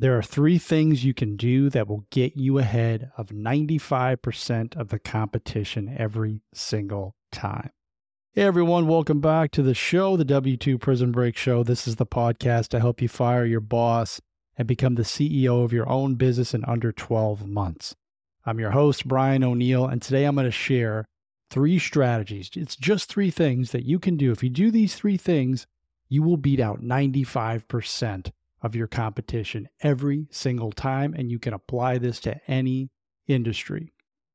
There are three things you can do that will get you ahead of 95% of the competition every single time. Hey everyone, welcome back to the show, the W2 Prison Break Show. This is the podcast to help you fire your boss and become the CEO of your own business in under 12 months. I'm your host, Brian O'Neill, and today I'm going to share three strategies. It's just three things that you can do. If you do these three things, you will beat out 95% of your competition every single time, and you can apply this to any industry.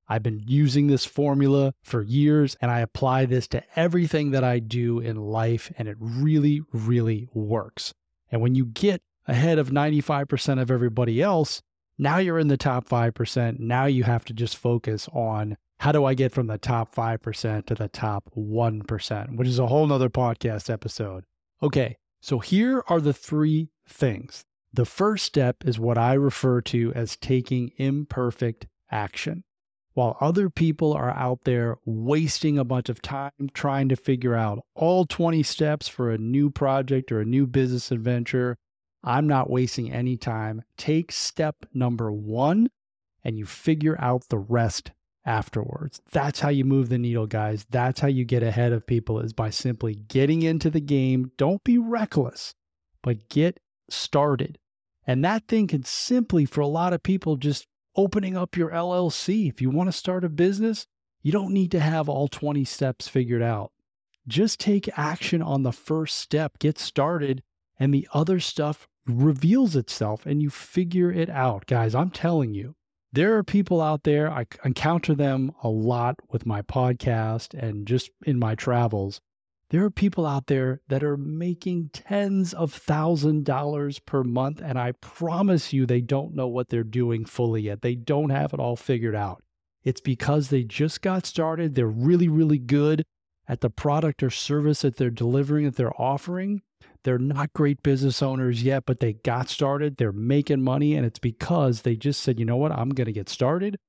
I've been using this formula for years and I apply this to everything that I do in life, and it really, really works. And when you get ahead of 95% of everybody else, now you're in the top 5%. Now you have to just focus on how do I get from the top 5% to the top 1%, which is a whole nother podcast episode. Okay, so here are the three things. The first step is what I refer to as taking imperfect action. While other people are out there wasting a bunch of time trying to figure out all 20 steps for a new project or a new business adventure, I'm not wasting any time. Take step number one and you figure out the rest afterwards. That's how you move the needle, guys. That's how you get ahead of people is by simply getting into the game. Don't be reckless, but get started. And that thing can simply, for a lot of people, just opening up your LLC. If you want to start a business, you don't need to have all 20 steps figured out. Just take action on the first step, get started, and the other stuff reveals itself and you figure it out. Guys, I'm telling you, there are people out there, I encounter them a lot with my podcast and just in my travels there are people out there that are making tens of thousand dollars per month, and I promise you they don't know what they're doing fully yet. They don't have it all figured out. It's because they just got started. They're really, really good at the product or service that they're delivering, that they're offering. They're not great business owners yet, but they got started. They're making money, and it's because they just said, you know what, I'm going to get started.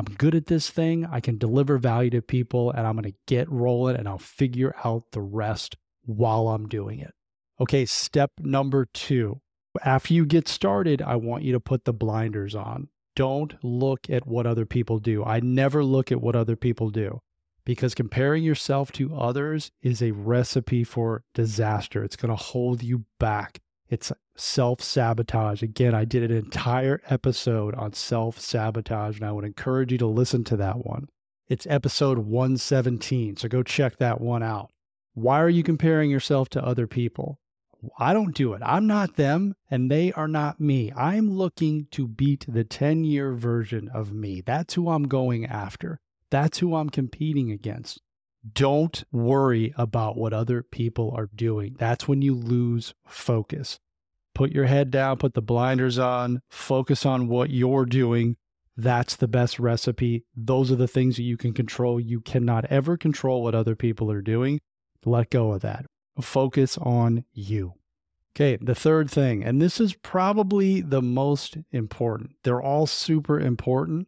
I'm good at this thing. I can deliver value to people and I'm going to get rolling and I'll figure out the rest while I'm doing it. Okay, step number two. After you get started, I want you to put the blinders on. Don't look at what other people do. I never look at what other people do because comparing yourself to others is a recipe for disaster. It's going to hold you back. It's self sabotage. Again, I did an entire episode on self sabotage, and I would encourage you to listen to that one. It's episode 117, so go check that one out. Why are you comparing yourself to other people? I don't do it. I'm not them, and they are not me. I'm looking to beat the 10 year version of me. That's who I'm going after. That's who I'm competing against. Don't worry about what other people are doing. That's when you lose focus. Put your head down, put the blinders on, focus on what you're doing. That's the best recipe. Those are the things that you can control. You cannot ever control what other people are doing. Let go of that. Focus on you. Okay, the third thing, and this is probably the most important. They're all super important.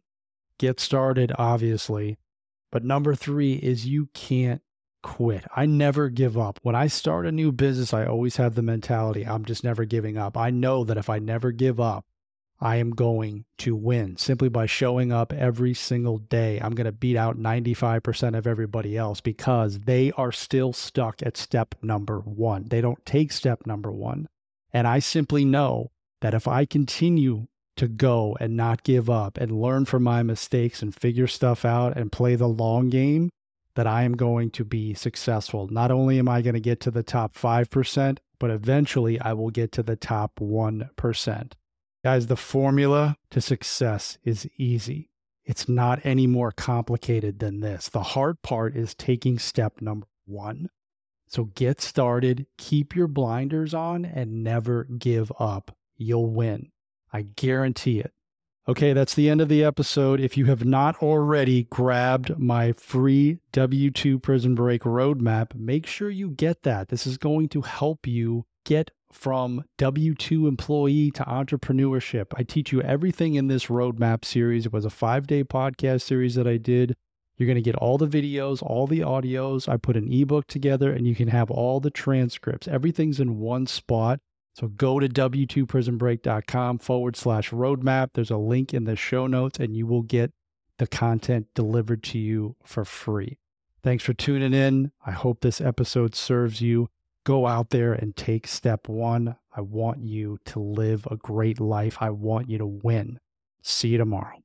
Get started, obviously, but number three is you can't quit. I never give up. When I start a new business, I always have the mentality I'm just never giving up. I know that if I never give up, I am going to win simply by showing up every single day. I'm going to beat out 95% of everybody else because they are still stuck at step number one. They don't take step number one. And I simply know that if I continue to go and not give up and learn from my mistakes and figure stuff out and play the long game, that I am going to be successful. Not only am I going to get to the top 5%, but eventually I will get to the top 1%. Guys, the formula to success is easy. It's not any more complicated than this. The hard part is taking step number one. So get started, keep your blinders on, and never give up. You'll win. I guarantee it. Okay, that's the end of the episode. If you have not already grabbed my free W2 Prison Break roadmap, make sure you get that. This is going to help you get from W 2 employee to entrepreneurship. I teach you everything in this roadmap series. It was a five day podcast series that I did. You're going to get all the videos, all the audios. I put an ebook together and you can have all the transcripts. Everything's in one spot So go to w2prisonbreak.com forward slash roadmap. There's a link in the show notes, and you will get the content delivered to you for free. Thanks for tuning in. I hope this episode serves you. Go out there and take step one. I want you to live a great life. I want you to win. See you tomorrow.